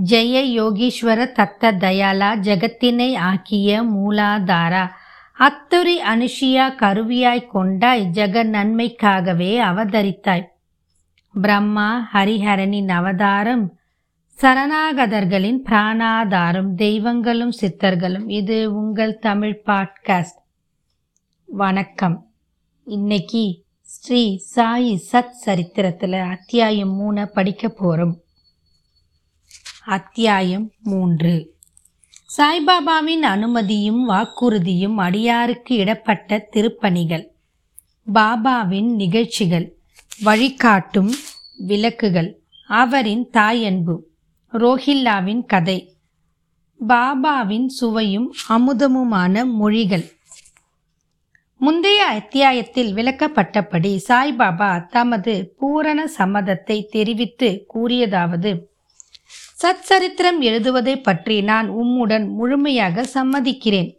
ஜெய யோகீஸ்வர தத்த தயாலா ஜெகத்தினை ஆக்கிய மூலாதாரா. அத்துரி அனுஷியா கருவியாய் கொண்டாய் ஜெக நன்மைக்காகவே அவதரித்தாய். பிரம்மா ஹரிஹரனின் அவதாரம் சரணாகதர்களின் பிராணாதாரம் தெய்வங்களும் சித்தர்களும். இது உங்கள் தமிழ் பாட்காஸ்ட். வணக்கம். இன்னைக்கு ஸ்ரீ சாயி சத் சரித்திரத்தில் அத்தியாயம் மூணை படிக்க போகிறோம் அத்தியாயம் மூன்று. சாய்பாபாவின் அனுமதியும் வாக்குறுதியும் அடியாருக்கு இடப்பட்ட திருப்பணிகள் பாபாவின் நிகழ்ச்சிகள் வழிகாட்டும் விளக்குகள் அவரின் தாயன்பு ரோஹில்லாவின் கதை பாபாவின் சுவையும் அமுதமுமான மொழிகள். முந்தைய அத்தியாயத்தில் விளக்கப்பட்டபடி சாய்பாபா தமது பூரண சம்மதத்தை தெரிவித்து கூறியதாவது சச்சரித்திரம் எழுதுவதை பற்றி நான் உம்முடன் முழுமையாக சம்மதிக்கிறேன்.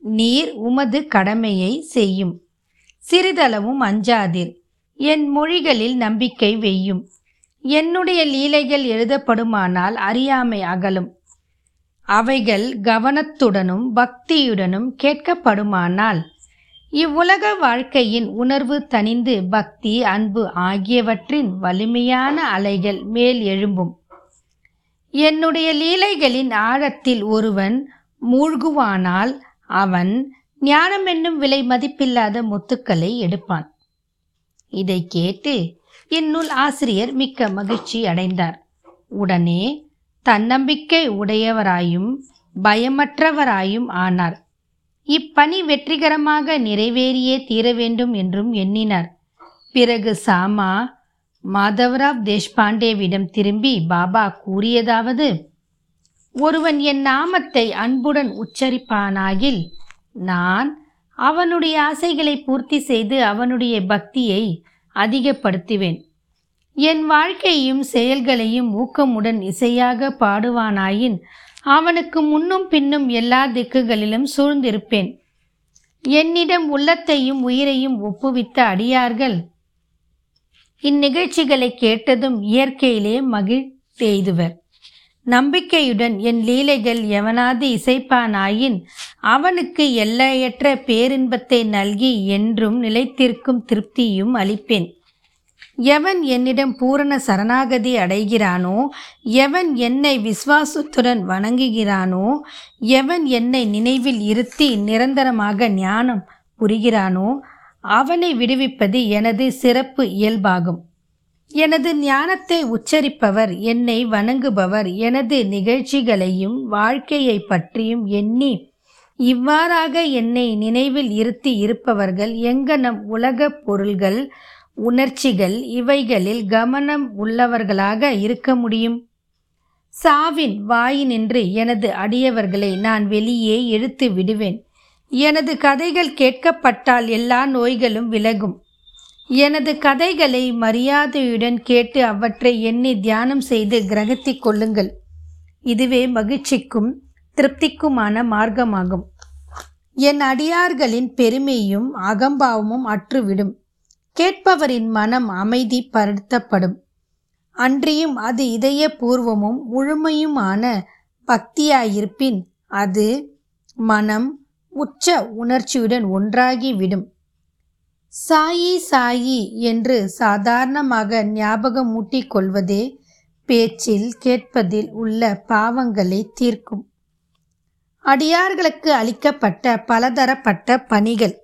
நீர் உமது கடமையை செய்யும். சிறிதளவும் அஞ்சாதீர். என் மொழிகளில் நம்பிக்கை வெய்யும். என்னுடைய லீலைகள் எழுதப்படுமானால் அறியாமை அகலும். அவைகள் கவனத்துடனும் பக்தியுடனும் கேட்கப்படுமானால் இவ்வுலக வாழ்க்கையின் உணர்வு தணிந்து பக்தி அன்பு ஆகியவற்றின் வலிமையான அலைகள் மேல் எழும்பும். என்னுடைய லீலைகளின் ஆழத்தில் ஒருவன் மூழ்குவானால் அவன் ஞானம் என்னும் விலை மதிப்பில்லாத முத்துக்களை எடுப்பான். இதை கேட்டு இந்நூல் ஆசிரியர் மிக்க மகிழ்ச்சி அடைந்தார். உடனே தன்னம்பிக்கை உடையவராயும் பயமற்றவராயும் ஆனார். இப்பணி வெற்றிகரமாக நிறைவேறியே தீர வேண்டும் என்றும் எண்ணினார். பிறகு சாமா மாதவராவ் தேஷ்பாண்டேவிடம் திரும்பி பாபா கூறியதாவது ஒருவன் என் நாமத்தை அன்புடன் உச்சரிப்பானாகில் நான் அவனுடைய ஆசைகளை பூர்த்தி செய்து அவனுடைய பக்தியை அதிகப்படுத்துவேன். என் வாழ்க்கையும் செயல்களையும் ஊக்கமுடன் இசையாக பாடுவானாயின் அவனுக்கு முன்னும் பின்னும் எல்லா திக்குகளிலும் சூழ்ந்திருப்பேன். என்னிடம் உள்ளத்தையும் உயிரையும் ஒப்புவித்த அடியார்கள் இந்நிகழ்ச்சிகளை கேட்டதும் இயற்கையிலே பெய்துவர் நம்பிக்கையுடன் என் லீலைகள் எவனாது இசைப்பானாயின் அவனுக்கு எல்லையற்ற பேரின்பத்தை நல்கி என்றும் நிலைத்திருக்கும் திருப்தியும் அளிப்பேன். எவன் என்னிடம் பூரண சரணாகதி அடைகிறானோ எவன் என்னை விசுவாசத்துடன் வணங்குகிறானோ எவன் என்னை நினைவில் இருத்தி நிரந்தரமாக ஞானம் புரிகிறானோ அவனை விடுவிப்பது எனது சிறப்பு இயல்பாகும். எனது ஞானத்தை உச்சரிப்பவர் என்னை வணங்குபவர் எனது நிகழ்ச்சிகளையும் வாழ்க்கையை பற்றியும் எண்ணி இவ்வாறாக என்னை நினைவில் இருத்தி இருப்பவர்கள் எங்கனம் உலகப் பொருள்கள் உணர்ச்சிகள் இவைகளில் கவனம் உள்ளவர்களாக இருக்க முடியும்? சாவின் வாயினின்று எனது அடியவர்களை நான் வெளியே இழுத்து விடுவேன். எனது கதைகள் கேட்கப்பட்டால் எல்லா நோய்களும் விலகும். எனது கதைகளை மரியாதையுடன் கேட்டு அவற்றை எண்ணி தியானம் செய்து கிரகத்திக் கொள்ளுங்கள். இதுவே மகிழ்ச்சிக்கும் திருப்திக்குமான மார்க்கமாகும். என் அடியார்களின் பெருமையும் அகம்பாவமும் அற்றுவிடும். கேட்பவரின் மனம் அமைதிப்படுத்தப்படும் அன்றியும் அது இதயபூர்வமும் முழுமையுமான பக்தியாயிருப்பின் அது மனம் உச்ச உணர்ச்சியுடன் ஒன்றாகிவிடும். சாயி சாயி என்று சாதாரணமாக ஞாபகம் கொள்வதே பேச்சில் கேட்பதில் உள்ள பாவங்களை தீர்க்கும். அடியார்களுக்கு அளிக்கப்பட்ட பலதரப்பட்ட பணிகள்.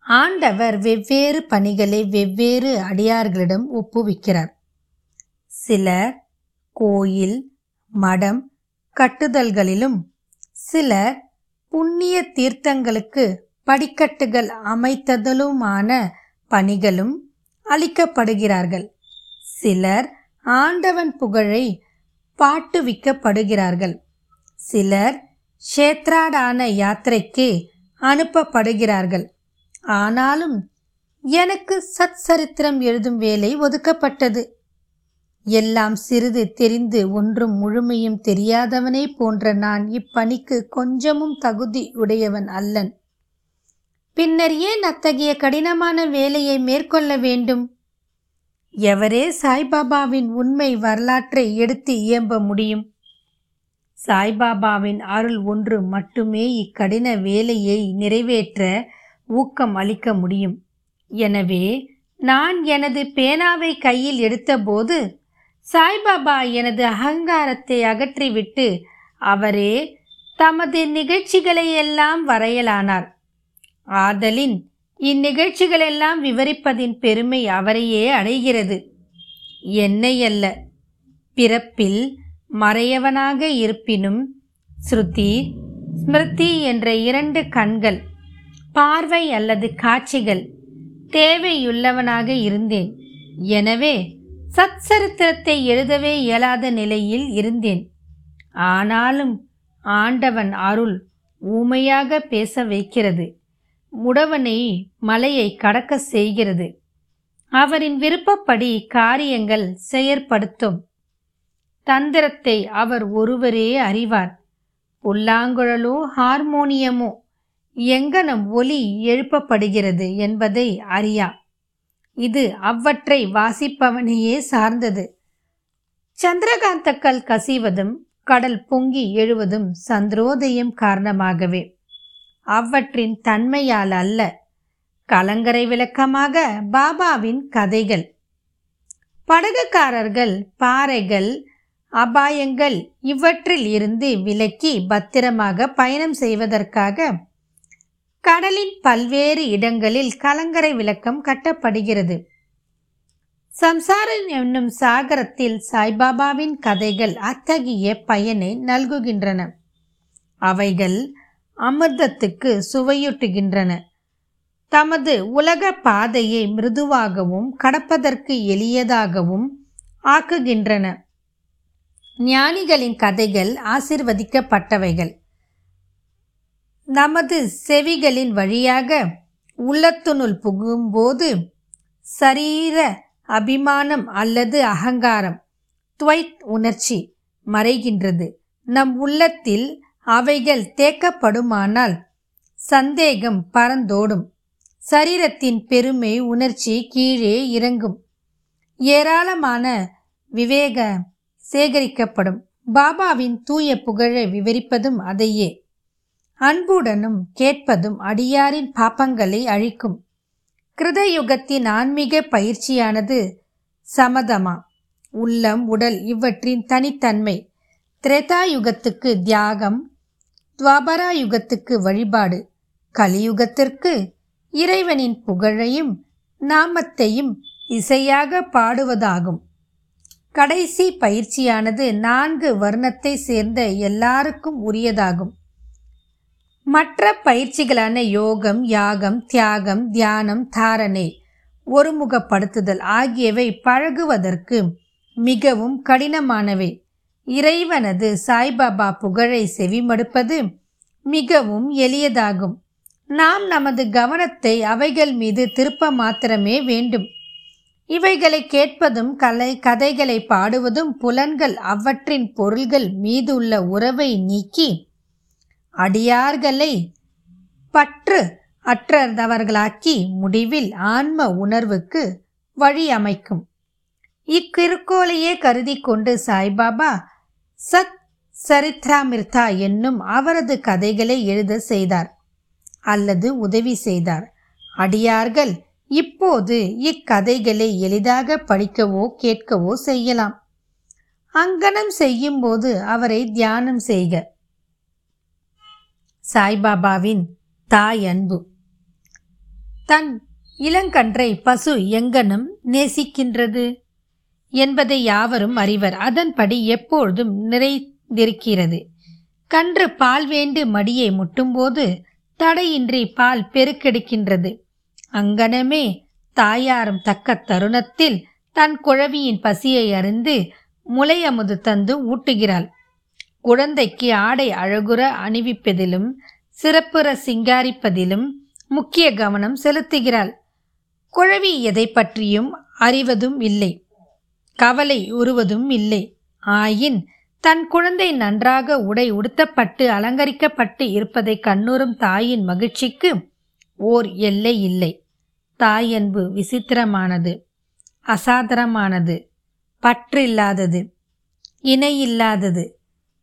ஆண்டவர் வெவ்வேறு பணிகளை வெவ்வேறு அடியார்களிடம் ஒப்புவிக்கிறார். சிலர் கோயில் மடம் கட்டுதல்களிலும் சிலர் புண்ணிய தீர்த்தங்களுக்கு படிக்கட்டுகள் அமைத்ததலுமான பணிகளும் அளிக்கப்படுகிறார்கள். சிலர் ஆண்டவன் புகழை பாட்டுவிக்கப்படுகிறார்கள். சிலர் க்ஷேத்ராடான யாத்திரைக்கு அனுப்பப்படுகிறார்கள். ஆனாலும் எனக்கு சத் சரித்திரம் எழுதும் வேலை ஒதுக்கப்பட்டது. எல்லாம் சிறிது தெரிந்து ஒன்றும் முழுமையும் தெரியாதவனே போன்ற நான் இப்பணிக்கு கொஞ்சமும் தகுதி உடையவன் அல்லன். பின்னர் ஏன் அத்தகைய கடினமான வேலையை மேற்கொள்ள வேண்டும்? எவரே சாய்பாபாவின் உண்மை வரலாற்றை எடுத்து இயம்ப முடியும்? சாய்பாபாவின் அருள் ஒன்று மட்டுமே இக்கடின வேலையை நிறைவேற்ற ஊக்கம் அளிக்க முடியும். எனவே நான் எனது பேனாவை கையில் எடுத்தபோது சாய்பாபா எனது அகங்காரத்தை அகற்றிவிட்டு அவரே தமது நிகழ்ச்சிகளை எல்லாம் வரையலானார். ஆதலின் இந்நிகழ்ச்சிகளெல்லாம் விவரிப்பதின் பெருமை அவரையே அடைகிறது. என்னை அல்ல பிறப்பில் மறையவனாக இருப்பினும் ஸ்ருதி ஸ்மிருதி என்ற இரண்டு கண்கள் பார்வை அல்லது காட்சிகள் தேவையுள்ளவனாக இருந்தேன். எனவே சச்சரித்திரத்தை எழுதவே இயலாத நிலையில் இருந்தேன். ஆனாலும் ஆண்டவன் அருள் ஊமையாக பேச வைக்கிறது. முடவனை மலையை கடக்க செய்கிறது. அவரின் விருப்பப்படி காரியங்கள் செயற்படுத்தும். தந்திரத்தை அவர் ஒருவரே அறிவார். புல்லாங்குழலோ ஹார்மோனியமோ எங்கனம் ஒலி எழுப்பப்படுகிறது என்பதை அறியா இது அவ்வற்றை வாசிப்பவனையே சார்ந்தது. சந்திரகாந்தக்கல் கசிவதும் கடல் பொங்கி எழுவதும் சந்திரோதயம் காரணமாகவே. அவற்றின் தன்மையால் அல்ல கலங்கரை விளக்கமாக பாபாவின் கதைகள். படகுக்காரர்கள் பாறைகள் அபாயங்கள் இவற்றில் இருந்து விலக்கி பத்திரமாக பயணம் செய்வதற்காக கடலின் பல்வேறு இடங்களில் கலங்கரை விளக்கம் கட்டப்படுகிறது. சம்சாரம் என்னும் சாகரத்தில் சாய்பாபாவின் கதைகள் அத்தகைய பயனை நல்குகின்றன. அவைகள் அமிர்தத்துக்கு சுவையூட்டுகின்றன. தமது உலக பாதையை மிருதுவாகவும் கடப்பதற்கு எளியதாகவும் ஆக்குகின்றன. ஞானிகளின் கதைகள் ஆசிர்வதிக்கப்பட்டவைகள். நமது செவிகளின் வழியாக உள்ளத்துனுள் புகும்போது சரீர அபிமானம் அல்லது அகங்காரம் துவைத் உணர்ச்சி மறைகின்றது. நம் உள்ளத்தில் அவைகள் தேக்கப்படுமானால் சந்தேகம் பறந்தோடும். சரீரத்தின் பெருமை உணர்ச்சி கீழே இறங்கும். ஏராளமான விவேக சேகரிக்கப்படும். பாபாவின் தூய புகழை விவரிப்பதும் அதையே. அன்புடனும் கேட்பதும் அடியாரின் பாப்பங்களை அழிக்கும். கிருதயுகத்தின் ஆன்மீக பயிற்சியானது சமதமா. உள்ளம் உடல் இவற்றின் தனித்தன்மை. திரேதாயுகத்துக்கு தியாகம் துவாபரா யுகத்துக்கு வழிபாடு. கலியுகத்திற்கு இறைவனின் புகழையும் நாமத்தையும் இசையாக பாடுவதாகும். கடைசி பயிற்சியானது நான்கு வர்ணத்தை சேர்ந்த எல்லாருக்கும் உரியதாகும். மற்ற பயிற்சிகளான யோகம் யாகம் தியாகம் தியானம் தாரணை ஒருமுகப்படுத்துதல் ஆகியவை பழகுவதற்கு மிகவும் கடினமானவை. இறைவனது சாய்பாபா புகழை செவிமடுப்பது மிகவும் எளியதாகும். நாம் நமது கவனத்தை அவைகள் மீது திருப்ப மாத்திரமே வேண்டும். இவைகளை கேட்பதும் கலை கதைகளை பாடுவதும் புலன்கள் அவற்றின் பொருள்கள் மீது உள்ள உறவை நீக்கி அடியார்களை பற்று அற்றவர்களாக்கி முடிவில் ஆன்ம உணர்வுக்கு வழி அமைக்கும். இக்கிருக்கோளையே கருதி கொண்டு சாய்பாபா சத் சரித்ராமிர்தா என்னும் அவரது கதைகளை எழுத செய்தார் அல்லது உதவி செய்தார். அடியார்கள் இப்போது இக்கதைகளை எளிதாக படிக்கவோ கேட்கவோ செய்யலாம். அங்கனம் செய்யும்போது அவரை தியானம் செய்க. சாய்பாபாவின் தாய் அன்பு. தன் இளங்கன்றை பசு எங்கனும் நேசிக்கின்றது என்பதை யாவரும் அறிவர். அதன்படி எப்பொழுதும் நிறைந்திருக்கிறது. கன்று பால் வேண்டு மடியை முட்டும்போது தடையின்றி பால் பெருக்கெடுக்கின்றது. அங்கனமே தாயாரும் தக்க தருணத்தில் தன் குழவியின் பசியை அறிந்து முளையமுது தந்து ஊட்டுகிறாள். குழந்தைக்கு ஆடை அழகுற அணிவிப்பதிலும் சிறப்புற சிங்காரிப்பதிலும் முக்கிய கவனம் செலுத்துகிறாள். குழவி எதை பற்றியும் அறிவதும் இல்லை. கவலை உருவதும் இல்லை. ஆயின் தன் குழந்தை நன்றாக உடை உடுத்தப்பட்டு அலங்கரிக்கப்பட்டு இருப்பதை கண்ணுறும் தாயின் மகிழ்ச்சிக்கு ஓர் எல்லை இல்லை. தாயன்பு விசித்திரமானது அசாதரமானது பற்றில்லாதது இணையில்லாதது.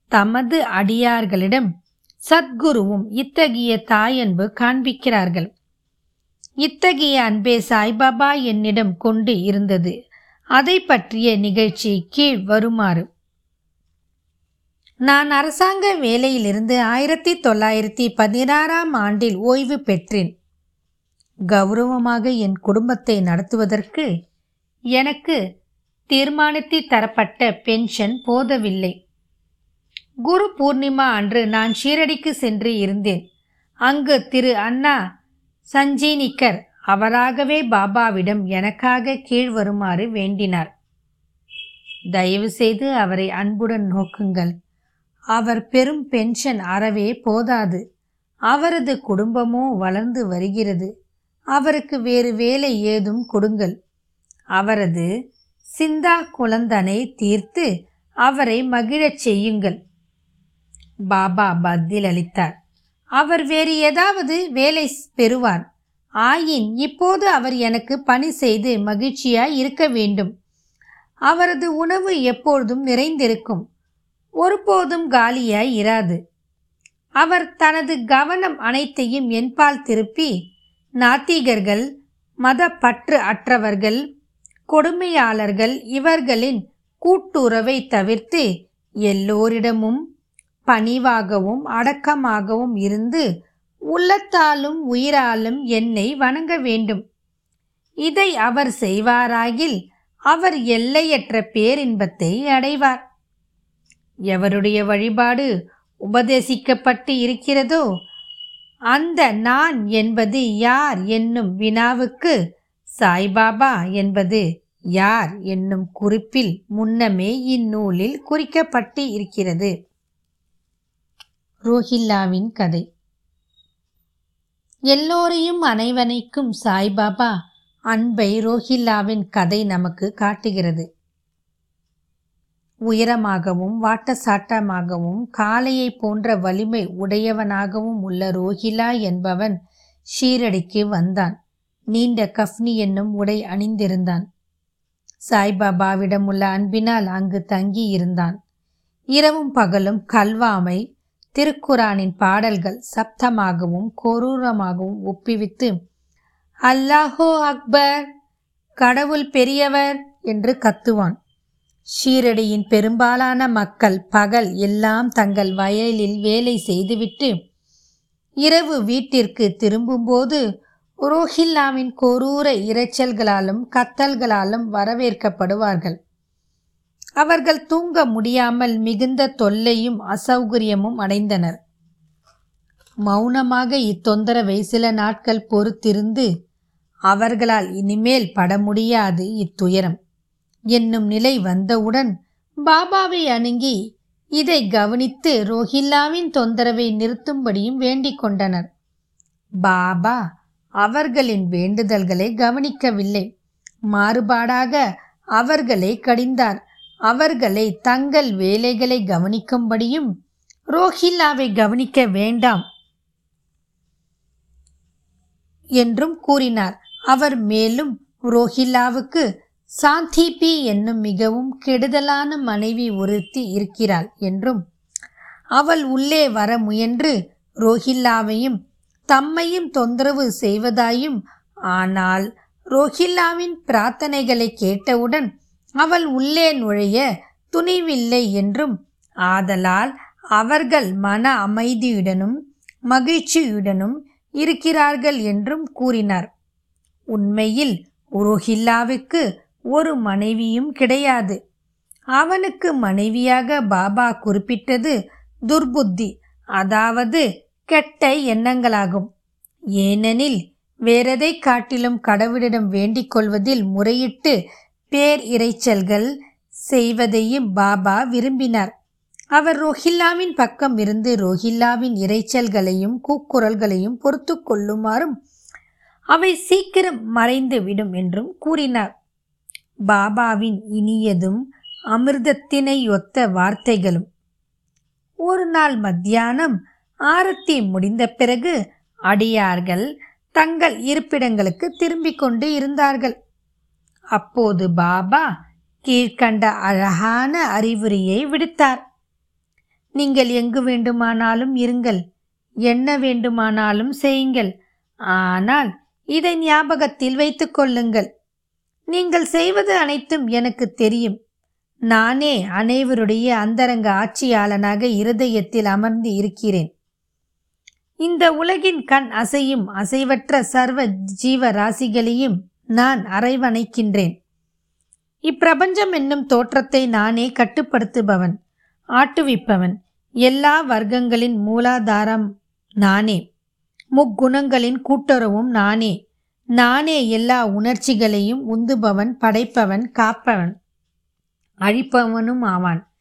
தமது அடியார்களிடம் சத்குருவும் இத்தகைய தாயன்பு காண்பிக்கிறார்கள். இத்தகைய அன்பே சாய்பாபா என்னிடம் கொண்டு இருந்தது. அதை பற்றிய நிகழ்ச்சி கீழ் வருமாறு. நான் அரசாங்க வேலையிலிருந்து ஆயிரத்தி தொள்ளாயிரத்தி பதினாறாம் ஆண்டில் ஓய்வு பெற்றேன். கௌரவமாக என் குடும்பத்தை நடத்துவதற்கு எனக்கு தீர்மானித்து தரப்பட்ட பென்ஷன் போதவில்லை. குரு பூர்ணிமா அன்று நான் ஷீரடிக்கு சென்று இருந்தேன். அங்கு திரு அண்ணா சஞ்சீனிக்கர் அவராகவே பாபாவிடம் எனக்காக கீழ் வருமாறு வேண்டினார். தயவு செய்து அவரை அன்புடன் நோக்குங்கள். அவர் பெரும் பென்ஷன் அறவே போதாது. அவரது குடும்பமோ வளர்ந்து வருகிறது. அவருக்கு வேறு வேலை ஏதும் கொடுங்கள். அவரது சிந்தா குழந்தனை தீர்த்து அவரை மகிழச் செய்யுங்கள். பாபா பதில் அளித்தார் அவர் வேறு ஏதாவது வேலை பெறுவார். ஆயின் இப்போது அவர் எனக்கு பணி செய்து மகிழ்ச்சியாய் இருக்க வேண்டும். அவரது உணவு எப்பொழுதும் நிறைந்திருக்கும். ஒருபோதும் காலியாய் இராது. அவர் தனது கவனம் அனைத்தையும் என்பால் திருப்பி நாத்திகர்கள் மத பற்று அற்றவர்கள் கொடுமையாளர்கள் இவர்களின் கூட்டுறவை தவிர்த்து எல்லோரிடமும் பணிவாகவும் அடக்கமாகவும் இருந்து உள்ளத்தாலும் உயிராலும் என்னை வணங்க வேண்டும். இதை அவர் செய்வாராகில் அவர் எல்லையற்ற பேரின்பத்தை அடைவார். எவருடைய வழிபாடு உபதேசிக்கப்பட்டு இருக்கிறதோ அந்த நான் என்பது யார் என்னும் வினாவுக்கு சாய்பாபா என்பது யார் என்னும் குறிப்பில் முன்னமே இந்நூலில் குறிக்கப்பட்டு இருக்கிறது. ரோஹில்லாவின் கதை. எல்லோரையும் அனைவனைக்கும் சாய்பாபா அன்பை ரோஹில்லாவின் கதை நமக்கு காட்டுகிறது. உயரமாகவும் வாட்டசாட்டமாகவும் காளையை போன்ற வலிமை உடையவனாகவும் உள்ள ரோஹிலா என்பவன் ஷீரடிக்கு வந்தான். நீண்ட கஃப்னி என்னும் உடை அணிந்திருந்தான். சாய்பாபாவிடம் உள்ள அன்பினால் அங்கு தங்கி இருந்தான் இரவும் பகலும் கல்வாமை திருக்குரானின் பாடல்கள் சப்தமாகவும் கொரூரமாகவும் ஒப்பிவித்து அல்லாஹோ அக்பர் கடவுள் பெரியவர் என்று கத்துவான். ஷீரடியின் பெரும்பாலான மக்கள் பகல் எல்லாம் தங்கள் வயலில் வேலை செய்துவிட்டு இரவு வீட்டிற்கு திரும்பும்போது ரோஹில்லாவின் கொரூர இரைச்சல்களாலும் கத்தல்களாலும் வரவேற்கப்படுவார்கள். அவர்கள் தூங்க முடியாமல் மிகுந்த தொல்லையும் அசௌகரியமும் அடைந்தனர். மௌனமாக இத்தொந்தரவை சில நாட்கள் பொறுத்திருந்து அவர்களால் இனிமேல் பட முடியாது இத்துயரம். என்னும் நிலை வந்தவுடன் பாபாவை அணுகி இதை கவனித்து ரோஹில்லாவின் தொந்தரவை நிறுத்தும்படியும் வேண்டிக் கொண்டனர். பாபா அவர்களின் வேண்டுதல்களை கவனிக்கவில்லை. மாறுபாடாக அவர்களை கடிந்தார். அவர்களை தங்கள் வேலைகளை கவனிக்கும்படியும் ரோஹில்லாவை கவனிக்க வேண்டாம் என்றும் கூறினார். அவர் மேலும் ரோஹில்லாவுக்கு சாந்திபி என்னும் மிகவும் கெடுதலான மனைவி ஒருத்தி இருக்கிறாள் என்றும் அவள் உள்ளே வர முயன்று ரோஹில்லாவையும் தம்மையும் தொந்தரவு செய்வதாயும் ஆனால் ரோஹில்லாவின் பிரார்த்தனைகளை கேட்டவுடன் அவள் உள்ளே நுழைய துணிவில்லை என்றும் ஆதலால் அவர்கள் மன அமைதியுடனும் மகிழ்ச்சியுடனும் இருக்கிறார்கள் என்றும் கூறினார். உண்மையில் ரோஹில்லாவுக்கு ஒரு மனைவியும் கிடையாது. அவனுக்கு மனைவியாக பாபா குறிப்பிட்டது துர்புத்தி அதாவது கெட்ட எண்ணங்களாகும். ஏனெனில் வேறெதை காட்டிலும் கடவுளிடம் வேண்டிக் கொள்வதில் முறையிட்டு பேர் இறைச்சல்கள் செய்வதையும் பாபா விரும்பினார். அவர் ரோஹில்லாவின் பக்கம் இருந்து ரோஹில்லாவின் இறைச்சல்களையும் கூக்குரல்களையும் பொறுத்து கொள்ளுமாறும் அவை சீக்கிரம் மறைந்து விடும் என்றும் கூறினார். பாபாவின் இனியதும் அமிர்தத்தினை ஒத்த வார்த்தைகளும் ஒரு நாள் மத்தியானம் ஆரத்தி முடிந்த பிறகு அடியார்கள் தங்கள் இருப்பிடங்களுக்கு திரும்பிக் கொண்டு இருந்தார்கள். அப்போது பாபா கீழ்கண்ட அழகான அறிவுரையை விடுத்தார். நீங்கள் எங்கு வேண்டுமானாலும் இருங்கள் என்ன வேண்டுமானாலும் செய்யுங்கள் ஆனால் இதை ஞாபகத்தில் வைத்துக் கொள்ளுங்கள். நீங்கள் செய்வது அனைத்தும் எனக்கு தெரியும். நானே அனைவருடைய அந்தரங்க ஆட்சியாளனாக இருதயத்தில் அமர்ந்து இருக்கிறேன். இந்த உலகின் கண் அசையும் அசைவற்ற சர்வ ஜீவ ராசிகளையும் நான் அரைவணைக்கின்றேன். இப்பிரபஞ்சம் என்னும் தோற்றத்தை நானே கட்டுப்படுத்துபவன் ஆட்டுவிப்பவன். எல்லா வர்க்கங்களின் மூலாதாரம் நானே. முக்குணங்களின் கூட்டுறவும் நானே. நானே எல்லா உணர்ச்சிகளையும் உந்துபவன் படைப்பவன் காப்பவன். அழிப்பவனும் ஆவான்.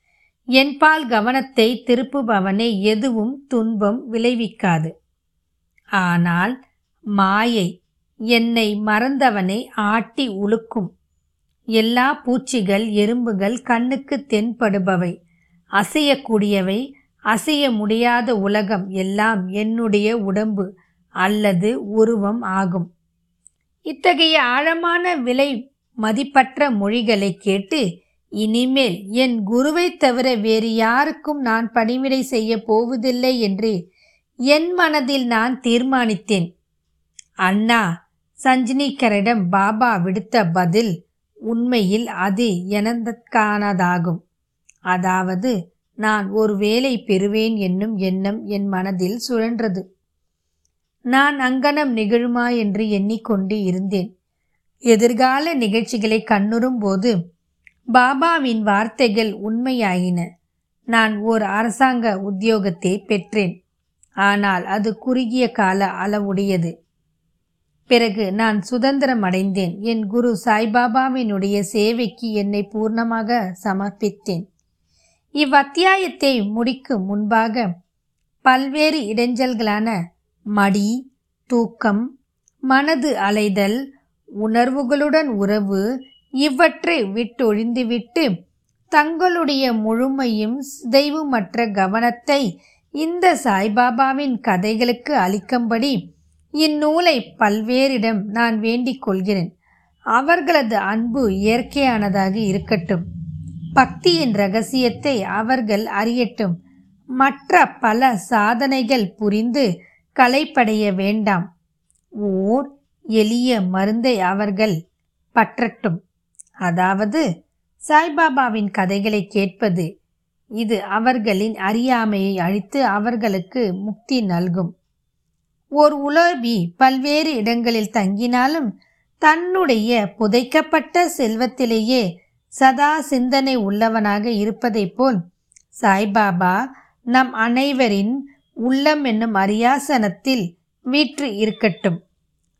என்பால் கவனத்தை திருப்புபவனை எதுவும் துன்பம் விளைவிக்காது. ஆனால் மாயை என்னை மறந்தவனை ஆட்டி உழுக்கும் எல்லா பூச்சிகள் எறும்புகள் கண்ணுக்கு தென்படுபவை. அசையக்கூடியவை அசைய முடியாத உலகம் எல்லாம் என்னுடைய உடம்பு அல்லது உருவம் ஆகும். இத்தகைய ஆழமான விலை மதிப்பற்ற மொழிகளை கேட்டு இனிமேல் என் குருவைத் தவிர வேறு யாருக்கும் நான் பணிவிடை செய்ய போவதில்லை என்று என் மனதில் நான் தீர்மானித்தேன். அண்ணா சஞ்சினிக்கரிடம் பாபா விடுத்த பதில் உண்மையில் அது எனதற்கானதாகும் அதாவது நான் ஒரு வேலை பெறுவேன் என்னும் எண்ணம் என் மனதில் சுழன்றது. நான் அங்கனம் நிகழுமா என்று எண்ணிக்கொண்டு இருந்தேன். எதிர்கால நிகழ்ச்சிகளை கண்ணுறும் போது பாபாவின் வார்த்தைகள் உண்மையாயின. நான் ஓர் அரசாங்க உத்தியோகத்தை பெற்றேன். ஆனால் அது குறுகிய கால அளவுடையது. பிறகு நான் சுதந்திரம் அடைந்தேன். என் குரு சாய்பாபாவினுடைய சேவைக்கு என்னை பூர்ணமாக சமர்ப்பித்தேன். இவ்வத்தியாயத்தை முடிக்கும் முன்பாக பல்வேறு இடைஞ்சல்களான மடி தூக்கம் மனது அலைதல் உணர்வுகளுடன் உறவு இவற்றை விட்டொழிந்துவிட்டு தங்களுடைய முழுமையும் சிதைவுமற்ற கவனத்தை இந்த சாய்பாபாவின் கதைகளுக்கு அளிக்கும்படி இந்நூலை பல்வேறிடம் நான் வேண்டிக் கொள்கிறேன். அவர்களது அன்பு இயற்கையானதாக இருக்கட்டும். பக்தியின் ரகசியத்தை அவர்கள் அறியட்டும். மற்ற பல சாதனைகள் புரிந்து கலைப்படைய வேண்டாம். ஓர் எளிய மருந்தை அவர்கள் பற்றட்டும். அதாவது சாய்பாபாவின் கதைகளை கேட்பது. இது அவர்களின் அறியாமையை அழித்து அவர்களுக்கு முக்தி நல்கும். ஓர் உலர்பி பல்வேறு இடங்களில் தங்கினாலும் தன்னுடைய புதைக்கப்பட்ட செல்வத்திலேயே சதா சிந்தனை உள்ளவனாக இருப்பதைப் போல் சாய்பாபா நம் அனைவரின் உள்ளம் என்னும் அரியாசனத்தில் வீற்று இருக்கட்டும்.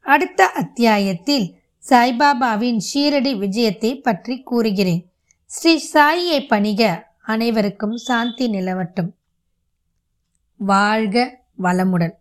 அடுத்த அத்தியாயத்தில் சாய்பாபாவின் ஷீரடி விஜயத்தை பற்றி கூறுகிறேன். ஸ்ரீ சாயியை பணிக அனைவருக்கும் சாந்தி நிலவட்டும். வாழ்க வளமுடன்.